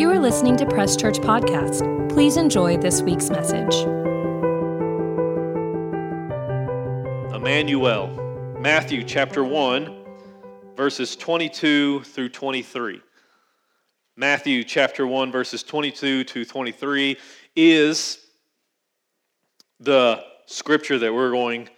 You are listening to Press Church Podcast. Please enjoy this week's message. Emmanuel, Matthew chapter 1, verses 22 through 23. Matthew chapter 1, verses 22 to 23 is the scripture that we're going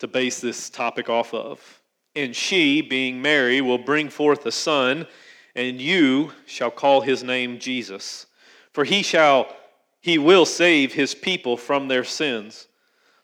to base this topic off of. And she, being Mary, will bring forth a son and you shall call his name Jesus, for he shall he will save his people from their sins.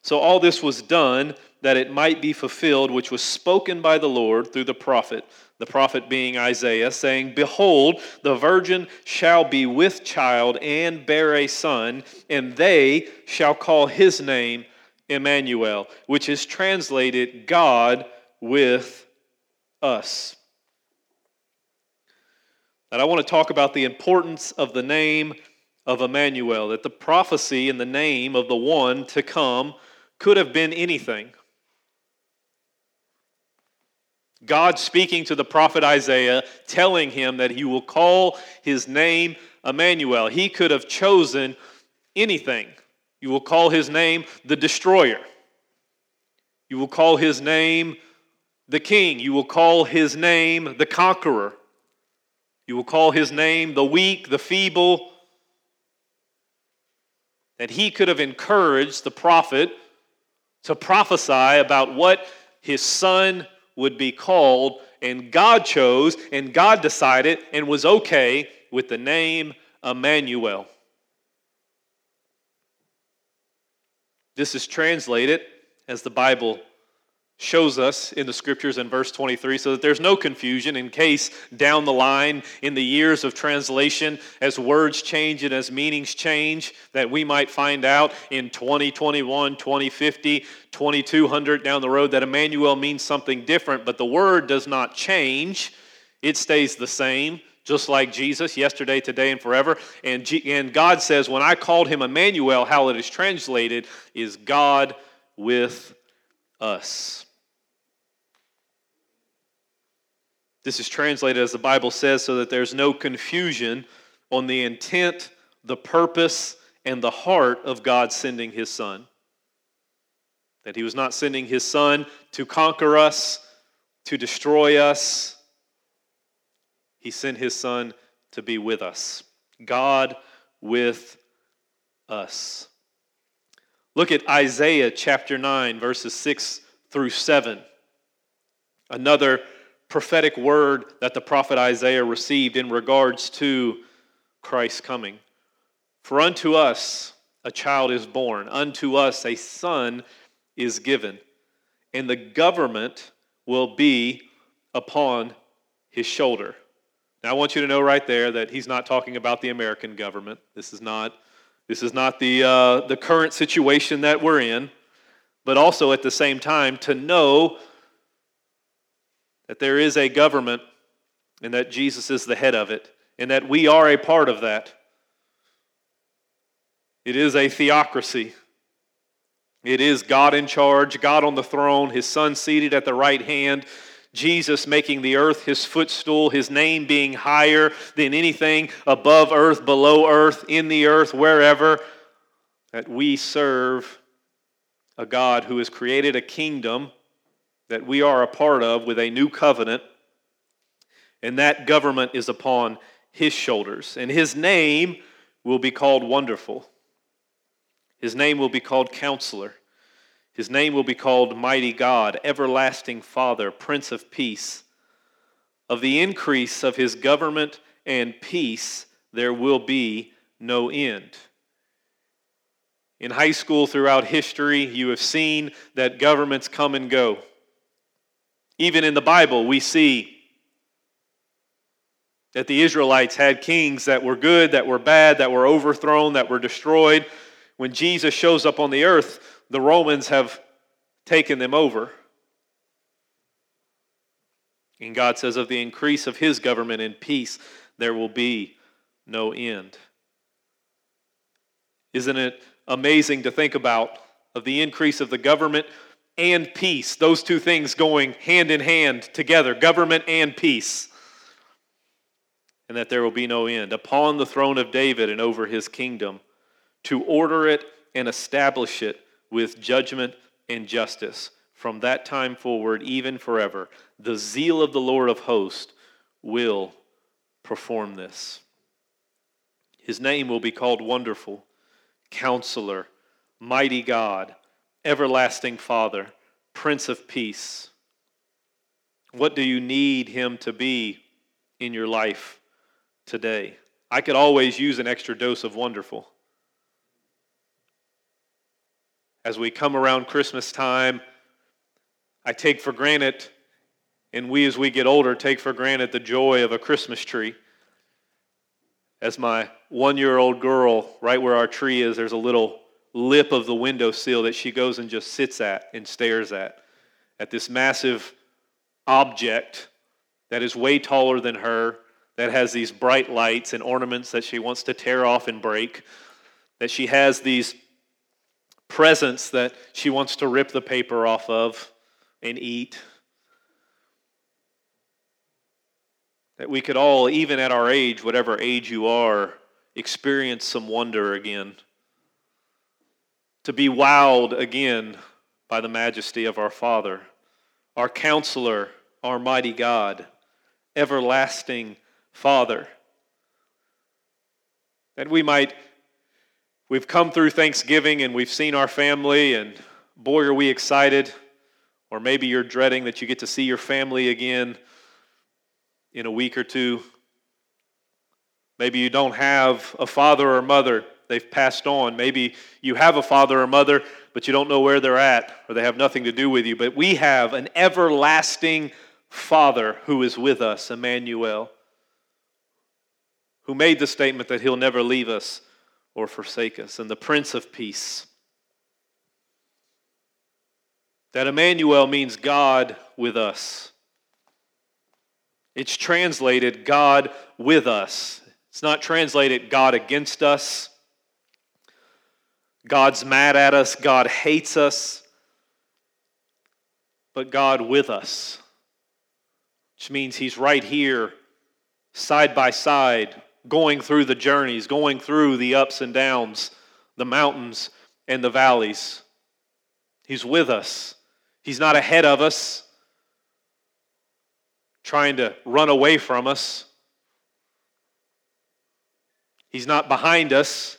So all this was done that it might be fulfilled which was spoken by the Lord through the prophet, the prophet being Isaiah, saying, Behold, the virgin shall be with child and bear a son, and they shall call his name Emmanuel, which is translated God with us that I want to talk about the importance of the name of Emmanuel, that the prophecy in the name of the one to come could have been anything. God speaking to the prophet Isaiah, telling him that he will call his name Emmanuel. He could have chosen anything. You will call his name the destroyer. You will call his name the king. You will call his name the conqueror. You will call his name the weak, the feeble. That he could have encouraged the prophet to prophesy about what his son would be called, and God chose, and God decided, and was okay with the name Emmanuel. This is translated as the Bible shows us in the scriptures in verse 23 so that there's no confusion in case down the line in the years of translation as words change and as meanings change that we might find out in 2021 2050 2200 down the road that emmanuel means something different but the word does not change. It stays the same just like jesus yesterday today and forever. And, G- and god says when i called him emmanuel how it is translated is god with us This is translated as the Bible says so that there's no confusion on the intent, the purpose, and the heart of God sending his Son. That he was not sending his Son to conquer us, to destroy us. He sent his Son to be with us. God with us. Look at Isaiah chapter 9, verses 6 through 7. Another prophetic word that the prophet Isaiah received in regards to Christ's coming. For unto us a child is born, unto us a son is given, and the government will be upon his shoulder. Now I want you to know right there that he's not talking about the American government. This is not this is not the uh, the current situation that we're in, but also at the same time to know that there is a government and that Jesus is the head of it, and that we are a part of that. It is a theocracy. It is God in charge, God on the throne, His Son seated at the right hand, Jesus making the earth His footstool, His name being higher than anything above earth, below earth, in the earth, wherever. That we serve a God who has created a kingdom that we are a part of with a new covenant, and that government is upon his shoulders. And his name will be called Wonderful. His name will be called Counselor. His name will be called Mighty God, Everlasting Father, Prince of Peace. Of the increase of his government and peace, there will be no end. In high school, throughout history, you have seen that governments come and go. Even in the Bible, we see that the Israelites had kings that were good, that were bad, that were overthrown, that were destroyed. When Jesus shows up on the earth, the Romans have taken them over. And God says, of the increase of his government and peace, there will be no end. Isn't it amazing to think about of the increase of the government and peace, those two things going hand in hand together government and peace. and that there will be no end, upon the throne of David and over his kingdom, to order it and establish it with judgment and justice from that time forward, even forever. The zeal of the Lord of hosts will perform this. His name will be called Wonderful, Counselor, Mighty God, Everlasting Father, Prince of Peace. What do you need him to be in your life today? I could always use an extra dose of wonderful. As we come around Christmas time, I take for granted, and we as we get older take for granted the joy of a Christmas tree. As my one year old girl, right where our tree is, there's a little lip of the windowsill that she goes and just sits at and stares at, at this massive object that is way taller than her, that has these bright lights and ornaments that she wants to tear off and break, that she has these presents that she wants to rip the paper off of and eat. That we could all, even at our age, whatever age you are, experience some wonder again. To be wowed again by the majesty of our Father, our counselor, our mighty God, everlasting Father. That we might, we've come through Thanksgiving and we've seen our family, and boy, are we excited. Or maybe you're dreading that you get to see your family again in a week or two. Maybe you don't have a father or mother, they've passed on. Maybe you have a father or mother, but you don't know where they're at, or they have nothing to do with you. But we have an everlasting Father who is with us, Emmanuel, who made the statement that he'll never leave us or forsake us, and the Prince of Peace. That Emmanuel means God with us. It's translated God with us. It's not translated God against us. God's mad at us. God hates us. But God with us, which means He's right here, side by side, going through the journeys, going through the ups and downs, the mountains and the valleys. He's with us. He's not ahead of us, trying to run away from us. He's not behind us.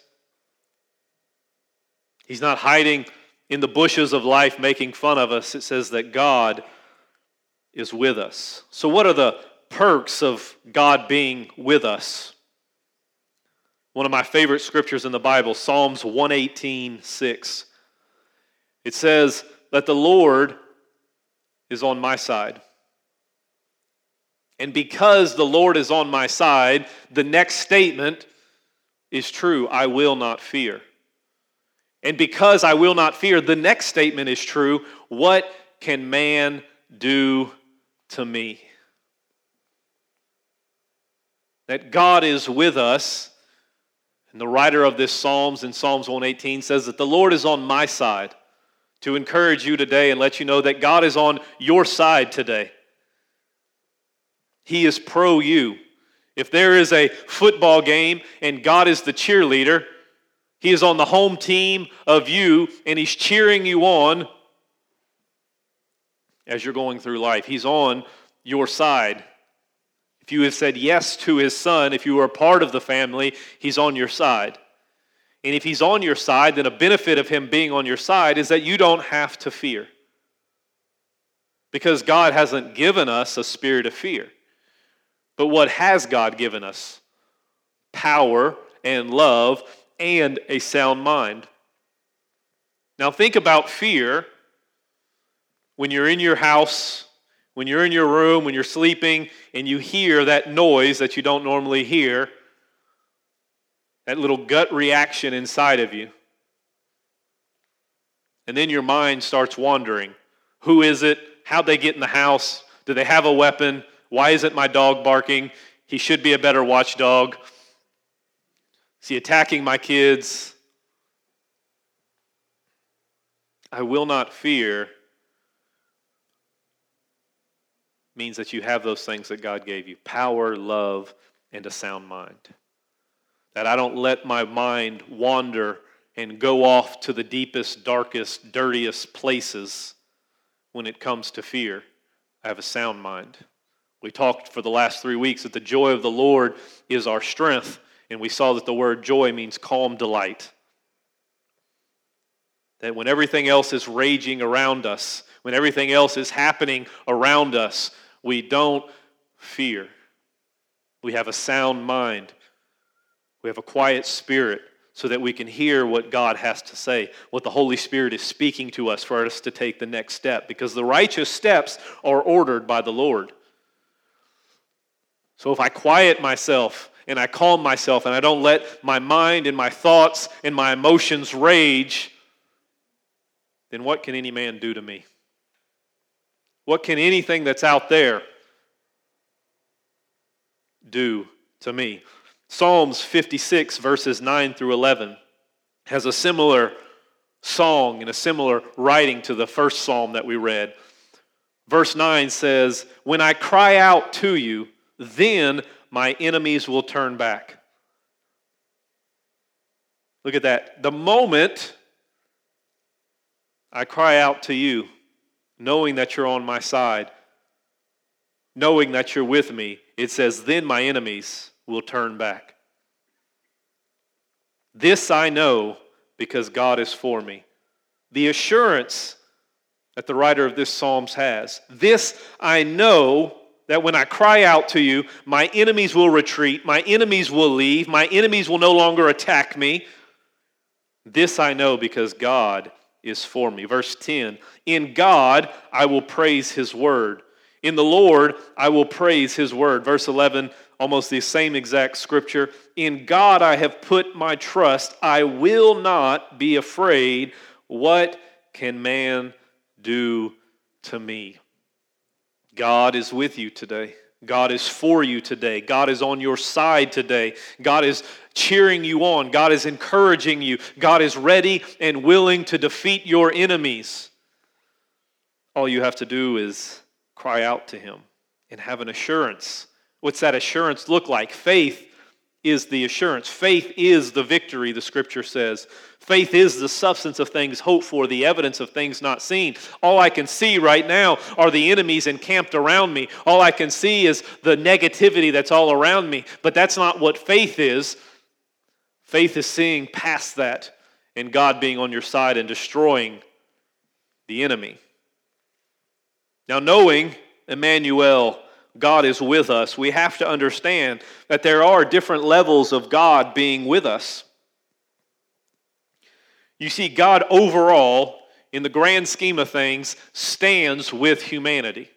He's not hiding in the bushes of life making fun of us. It says that God is with us. So, what are the perks of God being with us? One of my favorite scriptures in the Bible, Psalms 118 6. It says, that the Lord is on my side. And because the Lord is on my side, the next statement is true I will not fear. And because I will not fear, the next statement is true what can man do to me? That God is with us. And the writer of this Psalms in Psalms 118 says that the Lord is on my side to encourage you today and let you know that God is on your side today. He is pro you. If there is a football game and God is the cheerleader, He is on the home team of you and He's cheering you on as you're going through life. He's on your side. If you have said yes to His Son, if you are part of the family, He's on your side. And if he's on your side, then a benefit of him being on your side is that you don't have to fear. Because God hasn't given us a spirit of fear. But what has God given us? Power and love and a sound mind. Now think about fear when you're in your house, when you're in your room, when you're sleeping, and you hear that noise that you don't normally hear that little gut reaction inside of you. And then your mind starts wandering. Who is it? How'd they get in the house? Do they have a weapon? Why isn't my dog barking? He should be a better watchdog. Is he attacking my kids? I will not fear means that you have those things that God gave you power, love, and a sound mind. That I don't let my mind wander and go off to the deepest, darkest, dirtiest places when it comes to fear. I have a sound mind. We talked for the last three weeks that the joy of the Lord is our strength, and we saw that the word joy means calm delight. That when everything else is raging around us, when everything else is happening around us, we don't fear. We have a sound mind. We have a quiet spirit so that we can hear what God has to say, what the Holy Spirit is speaking to us for us to take the next step, because the righteous steps are ordered by the Lord. So if I quiet myself and I calm myself and I don't let my mind and my thoughts and my emotions rage, then what can any man do to me? What can anything that's out there do to me? Psalms 56, verses 9 through 11, has a similar song and a similar writing to the first psalm that we read. Verse 9 says, When I cry out to you, then my enemies will turn back. Look at that. The moment I cry out to you, knowing that you're on my side, knowing that you're with me, it says, Then my enemies will turn back. This I know because God is for me. The assurance that the writer of this Psalms has. This I know that when I cry out to you, my enemies will retreat, my enemies will leave, my enemies will no longer attack me. This I know because God is for me. Verse 10 In God I will praise his word. In the Lord I will praise his word. Verse 11 almost the same exact scripture. In God I have put my trust. I will not be afraid. What can man do to me? God is with you today. God is for you today. God is on your side today. God is cheering you on. God is encouraging you. God is ready and willing to defeat your enemies. All you have to do is cry out to Him and have an assurance What's that assurance look like? Faith is the assurance. Faith is the victory, the scripture says. Faith is the substance of things hoped for, the evidence of things not seen. All I can see right now are the enemies encamped around me. All I can see is the negativity that's all around me. But that's not what faith is. Faith is seeing past that and God being on your side and destroying the enemy. Now, knowing Emmanuel God is with us, we have to understand that there are different levels of God being with us. You see, God overall, in the grand scheme of things, stands with humanity.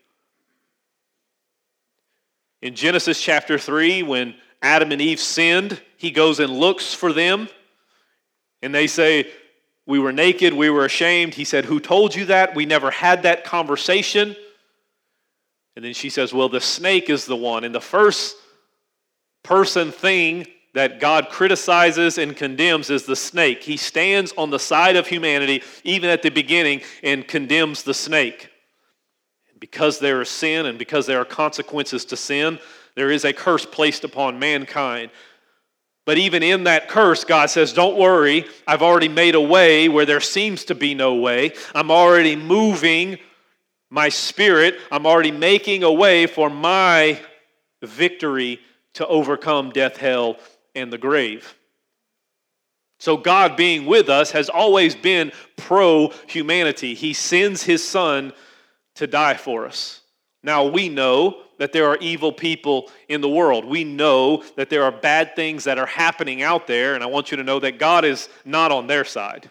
In Genesis chapter 3, when Adam and Eve sinned, he goes and looks for them, and they say, We were naked, we were ashamed. He said, Who told you that? We never had that conversation. And then she says, Well, the snake is the one. And the first person thing that God criticizes and condemns is the snake. He stands on the side of humanity, even at the beginning, and condemns the snake. Because there is sin and because there are consequences to sin, there is a curse placed upon mankind. But even in that curse, God says, Don't worry, I've already made a way where there seems to be no way. I'm already moving my spirit, I'm already making a way for my victory to overcome death, hell, and the grave. So, God being with us has always been pro humanity. He sends His Son to die for us. Now, we know that there are evil people in the world. We know that there are bad things that are happening out there, and I want you to know that God is not on their side.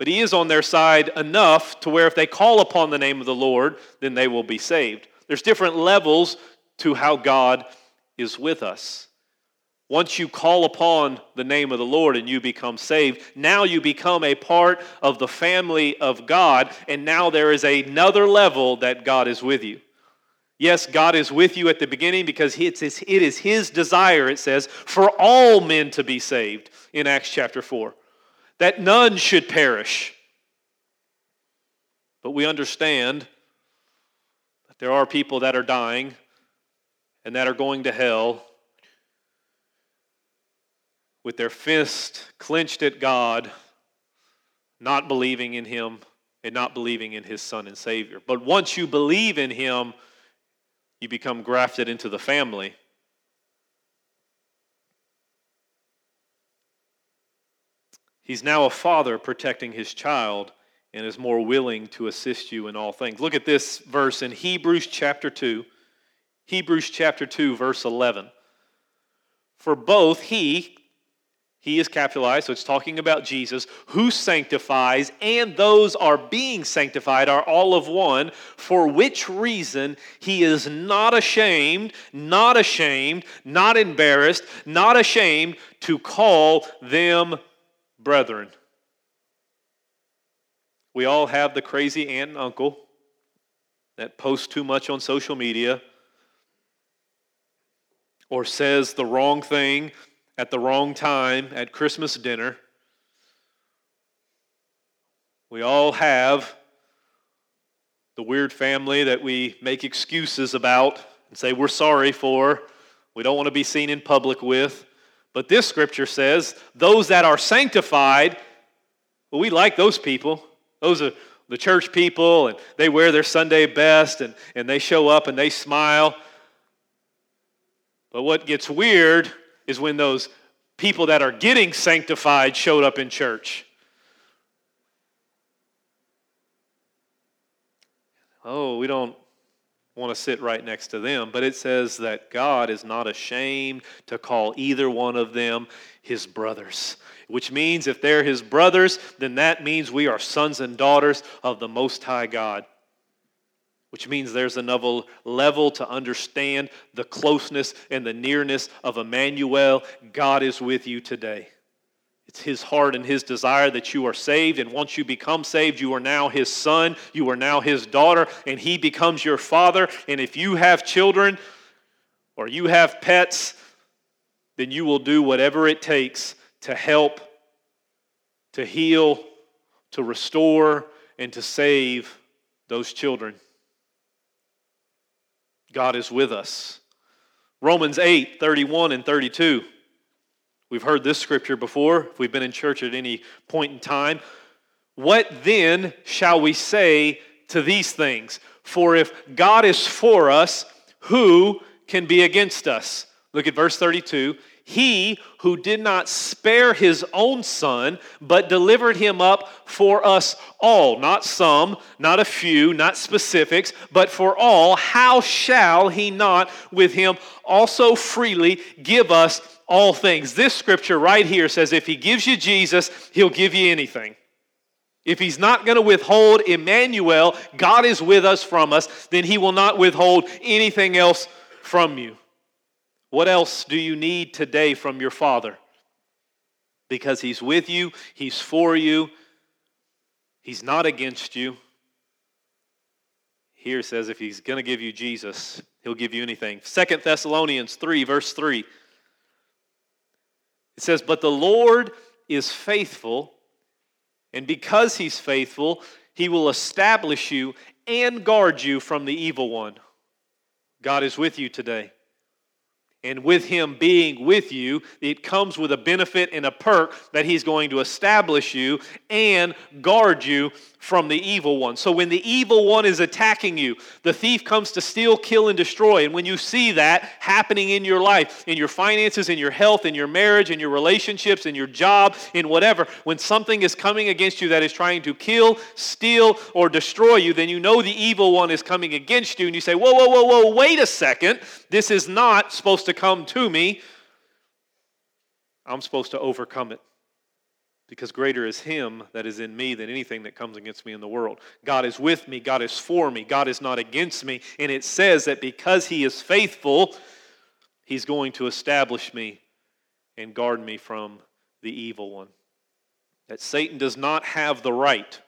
But he is on their side enough to where if they call upon the name of the Lord, then they will be saved. There's different levels to how God is with us. Once you call upon the name of the Lord and you become saved, now you become a part of the family of God, and now there is another level that God is with you. Yes, God is with you at the beginning because it is His desire, it says, for all men to be saved in Acts chapter 4 that none should perish. But we understand that there are people that are dying and that are going to hell with their fist clenched at God, not believing in Him and not believing in His Son and Savior. But once you believe in Him, you become grafted into the family. He's now a father protecting his child and is more willing to assist you in all things. Look at this verse in Hebrews chapter 2. Hebrews chapter 2, verse 11. For both he, he is capitalized, so it's talking about Jesus, who sanctifies and those are being sanctified are all of one, for which reason he is not ashamed, not ashamed, not embarrassed, not ashamed to call them brethren. We all have the crazy aunt and uncle that posts too much on social media or says the wrong thing at the wrong time at Christmas dinner. We all have the weird family that we make excuses about and say we're sorry for, we don't want to be seen in public with. But this scripture says, those that are sanctified, well, we like those people. Those are the church people, and they wear their Sunday best, and, and they show up and they smile. But what gets weird is when those people that are getting sanctified showed up in church. Oh, we don't want to sit right next to them, but it says that God is not ashamed to call either one of them his brothers. Which means if they're his brothers, then that means we are sons and daughters of the Most High God which means there's another level to understand the closeness and the nearness of Emmanuel. God is with you today. It's His heart and His desire that you are saved. And once you become saved, you are now His son, you are now His daughter, and He becomes your father. And if you have children or you have pets, then you will do whatever it takes to help, to heal, to restore, and to save those children. God is with us. Romans 8, 31 and 32. We've heard this scripture before, if we've been in church at any point in time. What then shall we say to these things? For if God is for us, who can be against us? Look at verse 32. He who did not spare his own son, but delivered him up for us all, not some, not a few, not specifics, but for all, how shall he not with him also freely give us all things? This scripture right here says if he gives you Jesus, he'll give you anything. If he's not going to withhold Emmanuel, God is with us from us, then he will not withhold anything else from you. What else do you need today from your Father? Because He's with you, He's for you, He's not against you. Here says if He's going to give you Jesus, He'll give you anything. Second Thessalonians 3, verse 3. It says, But the Lord is faithful, and because He's faithful, He will establish you and guard you from the evil one. God is with you today. And with him being with you, it comes with a benefit and a perk that he's going to establish you and guard you from the evil one. So when the evil one is attacking you, the thief comes to steal, kill, and destroy. And when you see that happening in your life, in your finances, in your health, in your marriage, in your relationships, in your job, in whatever, when something is coming against you that is trying to kill, steal, or destroy you, then you know the evil one is coming against you. And you say, whoa, whoa, whoa, whoa, wait a second. This is not supposed to come to me. I'm supposed to overcome it because greater is Him that is in me than anything that comes against me in the world. God is with me, God is for me, God is not against me. And it says that because He is faithful, He's going to establish me and guard me from the evil one. That Satan does not have the right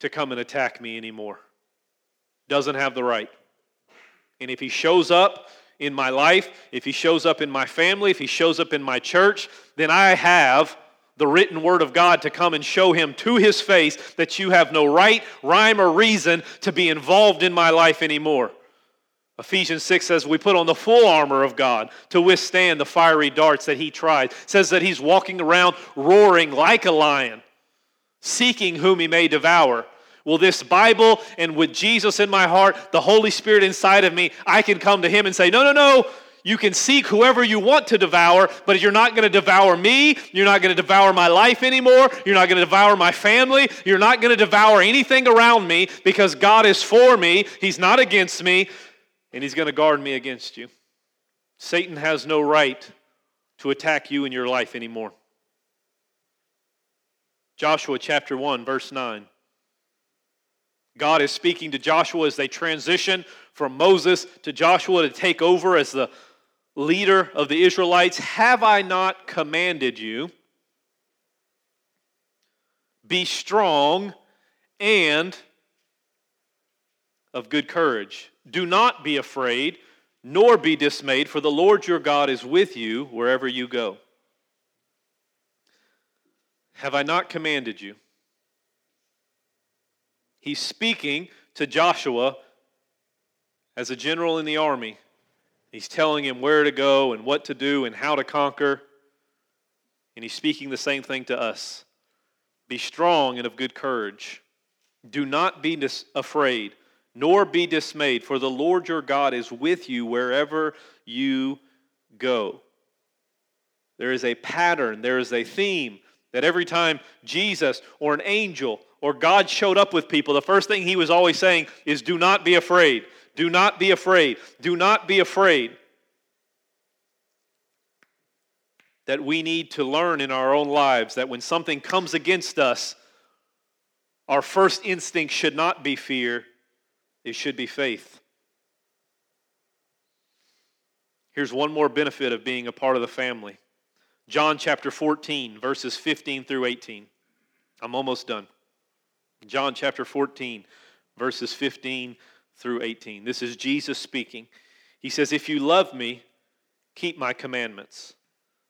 to come and attack me anymore. Doesn't have the right. And if he shows up in my life, if he shows up in my family, if he shows up in my church, then I have the written word of God to come and show him to his face that you have no right, rhyme, or reason to be involved in my life anymore. Ephesians 6 says we put on the full armor of God to withstand the fiery darts that he tried. It says that he's walking around roaring like a lion, seeking whom he may devour. Well, this Bible and with Jesus in my heart, the Holy Spirit inside of me, I can come to him and say, No, no, no, you can seek whoever you want to devour, but you're not going to devour me. You're not going to devour my life anymore. You're not going to devour my family. You're not going to devour anything around me because God is for me. He's not against me and he's going to guard me against you. Satan has no right to attack you in your life anymore. Joshua chapter 1, verse 9. God is speaking to Joshua as they transition from Moses to Joshua to take over as the leader of the Israelites. Have I not commanded you? Be strong and of good courage. Do not be afraid, nor be dismayed, for the Lord your God is with you wherever you go. Have I not commanded you? He's speaking to Joshua as a general in the army. He's telling him where to go and what to do and how to conquer. And he's speaking the same thing to us. Be strong and of good courage. Do not be afraid nor be dismayed, for the Lord your God is with you wherever you go. There is a pattern, there is a theme that every time Jesus or an angel or God showed up with people, the first thing he was always saying is, Do not be afraid. Do not be afraid. Do not be afraid. That we need to learn in our own lives that when something comes against us, our first instinct should not be fear, it should be faith. Here's one more benefit of being a part of the family John chapter 14, verses 15 through 18. I'm almost done. John chapter 14, verses 15 through 18. This is Jesus speaking. He says, If you love me, keep my commandments.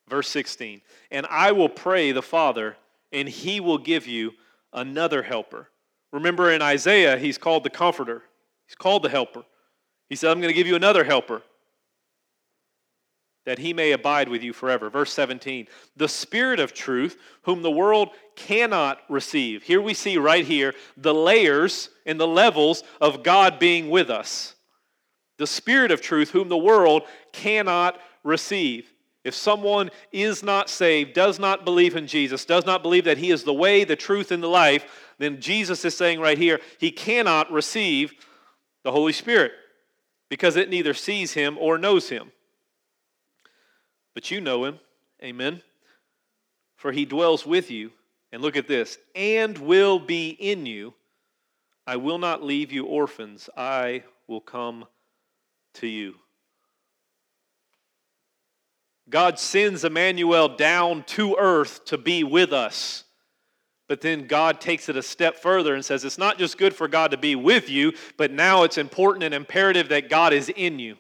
Verse 16, and I will pray the Father, and he will give you another helper. Remember in Isaiah, he's called the Comforter. He's called the helper. He said, I'm going to give you another helper that he may abide with you forever. Verse 17, the Spirit of truth, whom the world cannot receive. Here we see right here the layers and the levels of God being with us. The Spirit of truth, whom the world cannot receive. If someone is not saved, does not believe in Jesus, does not believe that he is the way, the truth, and the life, then Jesus is saying right here, he cannot receive the Holy Spirit, because it neither sees him or knows him. But you know him. Amen. For he dwells with you. And look at this and will be in you. I will not leave you orphans. I will come to you. God sends Emmanuel down to earth to be with us. But then God takes it a step further and says it's not just good for God to be with you, but now it's important and imperative that God is in you.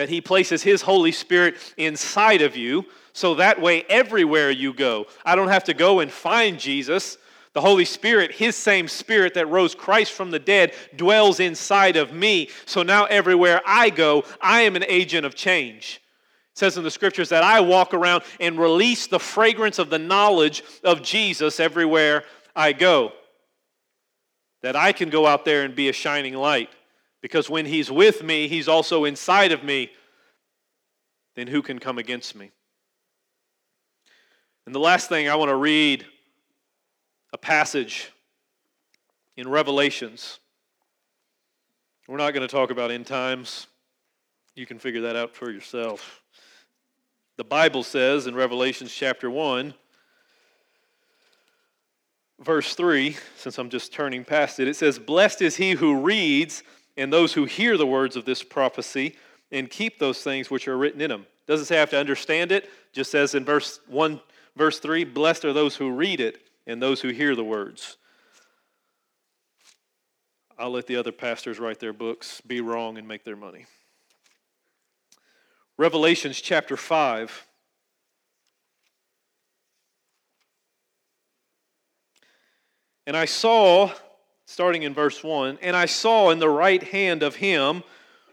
That He places His Holy Spirit inside of you, so that way everywhere you go, I don't have to go and find Jesus. The Holy Spirit, His same Spirit that rose Christ from the dead, dwells inside of me. So now everywhere I go, I am an agent of change It says in the scriptures that I walk around and release the fragrance of the knowledge of Jesus everywhere I go. That I can go out there and be a shining light. Because when He's with me, He's also inside of me. Then who can come against me? And the last thing I want to read a passage in Revelations. We're not going to talk about end times. You can figure that out for yourself. The Bible says in Revelations chapter 1, verse 3, since I'm just turning past it, it says, Blessed is he who reads and those who hear the words of this prophecy and keep those things which are written in them. Doesn't say I have to understand it, just says in verse 1, verse 3, Blessed are those who read it and those who hear the words. I'll let the other pastors write their books, be wrong, and make their money. Revelations chapter 5. And I saw, starting in verse 1, and I saw in the right hand of him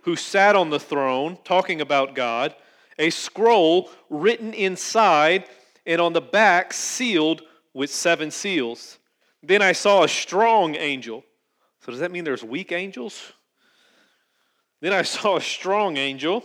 who sat on the throne, talking about God, a scroll written inside and on the back sealed with seven seals. Then I saw a strong angel. So, does that mean there's weak angels? Then I saw a strong angel,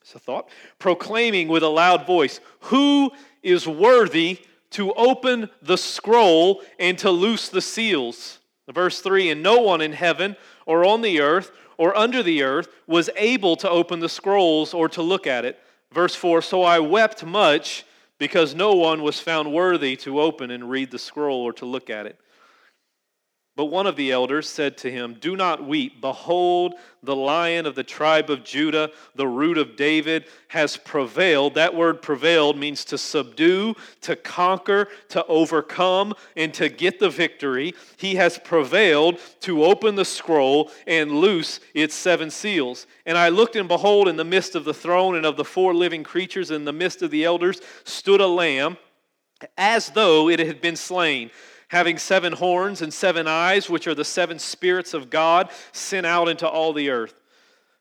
it's a thought, proclaiming with a loud voice, Who is worthy to open the scroll and to loose the seals? Verse 3 And no one in heaven or on the earth or under the earth was able to open the scrolls or to look at it. Verse 4 So I wept much because no one was found worthy to open and read the scroll or to look at it. But one of the elders said to him, Do not weep. Behold, the lion of the tribe of Judah, the root of David, has prevailed. That word prevailed means to subdue, to conquer, to overcome, and to get the victory. He has prevailed to open the scroll and loose its seven seals. And I looked, and behold, in the midst of the throne and of the four living creatures, in the midst of the elders, stood a lamb as though it had been slain having seven horns and seven eyes, which are the seven spirits of God sent out into all the earth.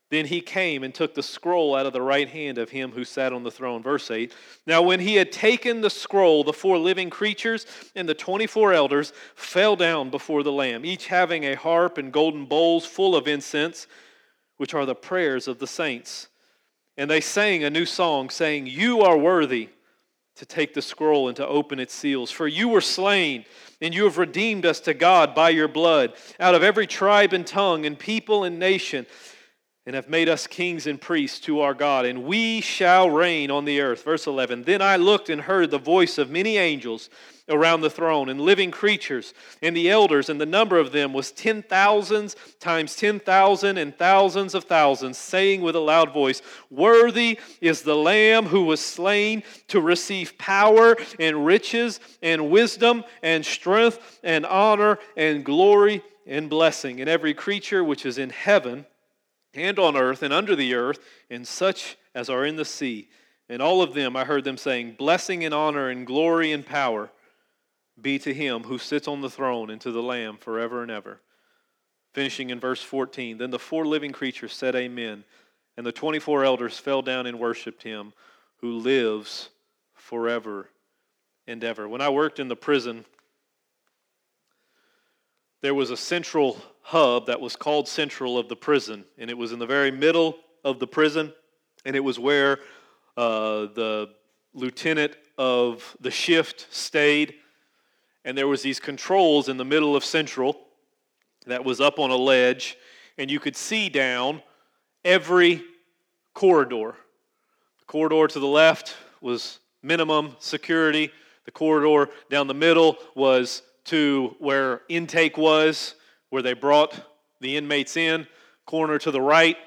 Then he came and took the scroll out of the right hand of him who sat on the throne. Verse 8. Now, when he had taken the scroll, the four living creatures and the 24 elders fell down before the Lamb, each having a harp and golden bowls full of incense, which are the prayers of the saints. And they sang a new song, saying, You are worthy to take the scroll and to open its seals. For you were slain, and you have redeemed us to God by your blood, out of every tribe and tongue and people and nation, and have made us kings and priests to our God, and we shall reign on the earth. Verse 11 Then I looked and heard the voice of many angels around the throne, and living creatures, and the elders, and the number of them was ten thousands times ten thousand and thousands of thousands, saying with a loud voice, Worthy is the Lamb who was slain to receive power and riches and wisdom and strength and honor and glory and blessing. And every creature which is in heaven and on earth and under the earth, and such as are in the sea. And all of them I heard them saying, Blessing and honor and glory and power be to him who sits on the throne and to the Lamb forever and ever. Finishing in verse 14 Then the four living creatures said, Amen. And the 24 elders fell down and worshiped him who lives forever and ever. When I worked in the prison, there was a central hub that was called Central of the prison, and it was in the very middle of the prison, and it was where uh, the lieutenant of the shift stayed and there was these controls in the middle of Central that was up on a ledge, and you could see down every corridor. The corridor to the left was minimum security. The corridor down the middle was to where intake was, where they brought the inmates in. Corner to the right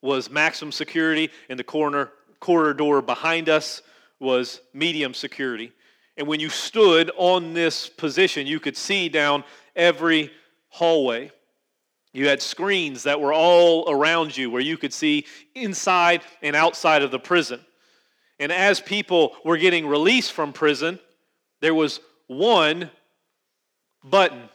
was maximum security, and the corner corridor behind us was medium security. And when you stood on this position, you could see down every hallway. You had screens that were all around you where you could see inside and outside of the prison. And as people were getting released from prison, there was one button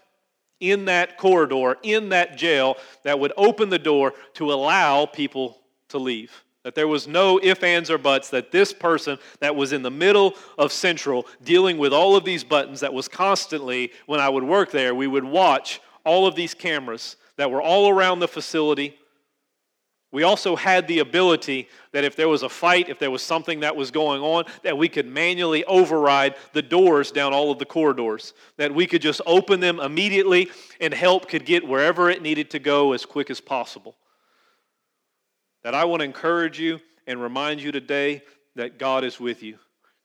in that corridor, in that jail, that would open the door to allow people to leave. That there was no if, ands, or buts, that this person that was in the middle of Central dealing with all of these buttons, that was constantly, when I would work there, we would watch all of these cameras that were all around the facility. We also had the ability that if there was a fight, if there was something that was going on, that we could manually override the doors down all of the corridors. That we could just open them immediately and help could get wherever it needed to go as quick as possible that I want to encourage you and remind you today that God is with you.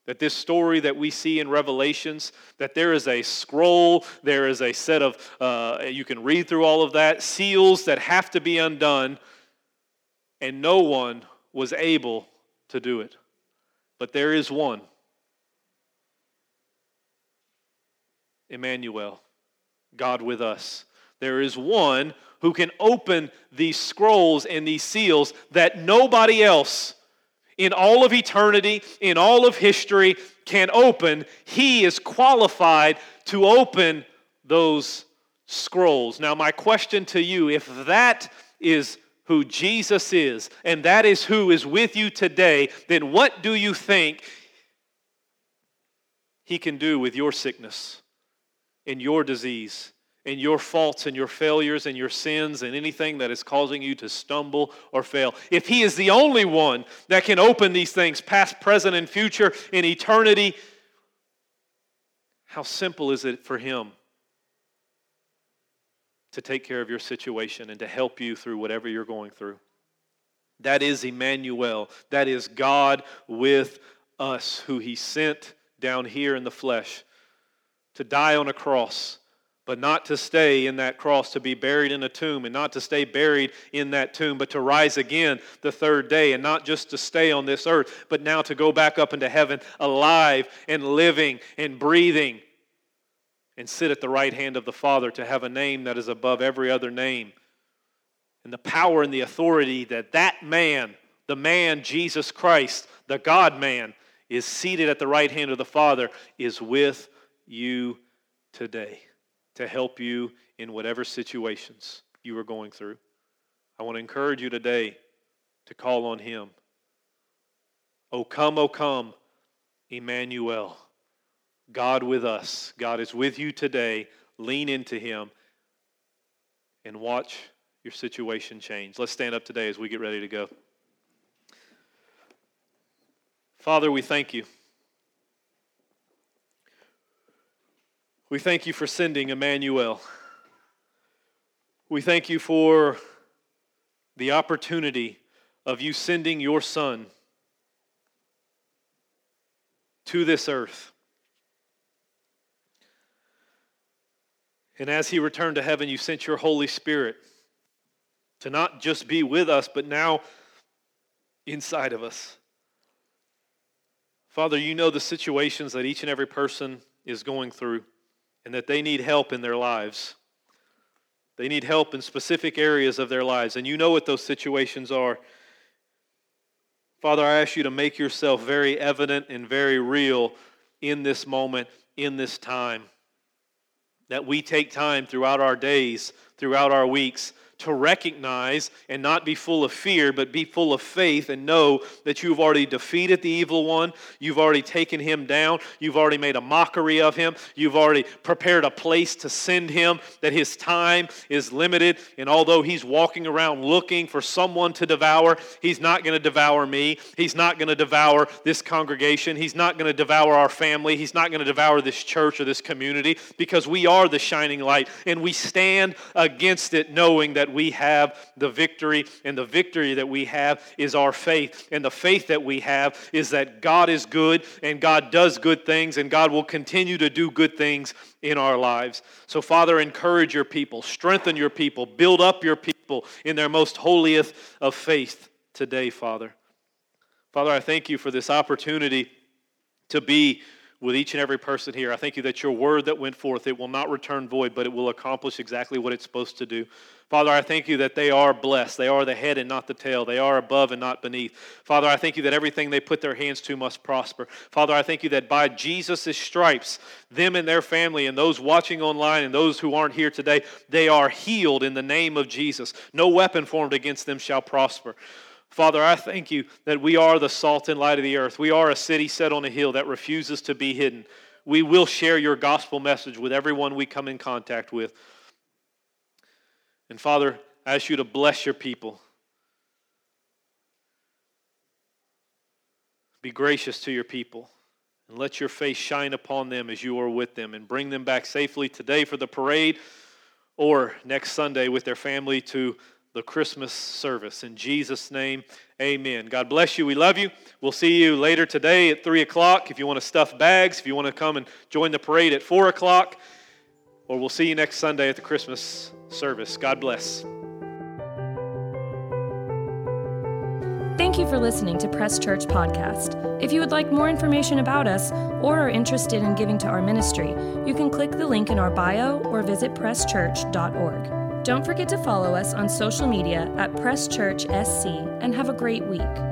That this story that we see in Revelations, that there is a scroll, there is a set of, uh, you can read through all of that, seals that have to be undone, and no one was able to do it. But there is one Emmanuel, God with us. There is one who can open these scrolls and these seals that nobody else in all of eternity, in all of history, can open. He is qualified to open those scrolls. Now, my question to you if that is who Jesus is, and that is who is with you today, then what do you think He can do with your sickness and your disease? And your faults and your failures and your sins and anything that is causing you to stumble or fail. If He is the only one that can open these things, past, present, and future, in eternity, how simple is it for Him to take care of your situation and to help you through whatever you're going through. That is Emmanuel. That is God with us, who He sent down here in the flesh to die on a cross, but not to stay in that cross, to be buried in a tomb, and not to stay buried in that tomb, but to rise again the third day, and not just to stay on this earth, but now to go back up into heaven alive and living and breathing and sit at the right hand of the Father to have a name that is above every other name. And the power and the authority that that man, the man Jesus Christ, the God man, is seated at the right hand of the Father, is with you today to help you in whatever situations you are going through. I want to encourage you today to call on him. Oh, come, oh, come, Emmanuel. God with us. God is with you today. Lean into Him and watch your situation change. Let's stand up today as we get ready to go. Father, we thank you. We thank you for sending Emmanuel. We thank you for the opportunity of you sending your Son to this earth And as he returned to heaven, you sent your Holy Spirit to not just be with us, but now inside of us. Father, you know the situations that each and every person is going through and that they need help in their lives. They need help in specific areas of their lives, and you know what those situations are. Father, I ask you to make yourself very evident and very real in this moment, in this time that we take time throughout our days, throughout our weeks, to recognize and not be full of fear, but be full of faith and know that you've already defeated the evil one. You've already taken him down. You've already made a mockery of him. You've already prepared a place to send him, that his time is limited. And although he's walking around looking for someone to devour, he's not going to devour me. He's not going to devour this congregation. He's not going to devour our family. He's not going to devour this church or this community because we are the shining light and we stand against it knowing that we have the victory, and the victory that we have is our faith. And the faith that we have is that God is good, and God does good things, and God will continue to do good things in our lives. So, Father, encourage your people, strengthen your people, build up your people in their most holiest of faith today, Father. Father, I thank you for this opportunity to be with each and every person here. I thank you that your word that went forth, it will not return void, but it will accomplish exactly what it's supposed to do. Father, I thank you that they are blessed. They are the head and not the tail. They are above and not beneath. Father, I thank you that everything they put their hands to must prosper. Father, I thank you that by Jesus' stripes, them and their family and those watching online and those who aren't here today, they are healed in the name of Jesus. No weapon formed against them shall prosper. Father, I thank you that we are the salt and light of the earth. We are a city set on a hill that refuses to be hidden. We will share your gospel message with everyone we come in contact with. And Father, I ask you to bless your people. Be gracious to your people and let your face shine upon them as you are with them and bring them back safely today for the parade or next Sunday with their family to the Christmas service. In Jesus' name, amen. God bless you. We love you. We'll see you later today at 3 o'clock if you want to stuff bags, if you want to come and join the parade at 4 o'clock, or we'll see you next Sunday at the Christmas service. God bless. Thank you for listening to Press Church Podcast. If you would like more information about us or are interested in giving to our ministry, you can click the link in our bio or visit presschurch.org. Don't forget to follow us on social media at Press Church SC and have a great week.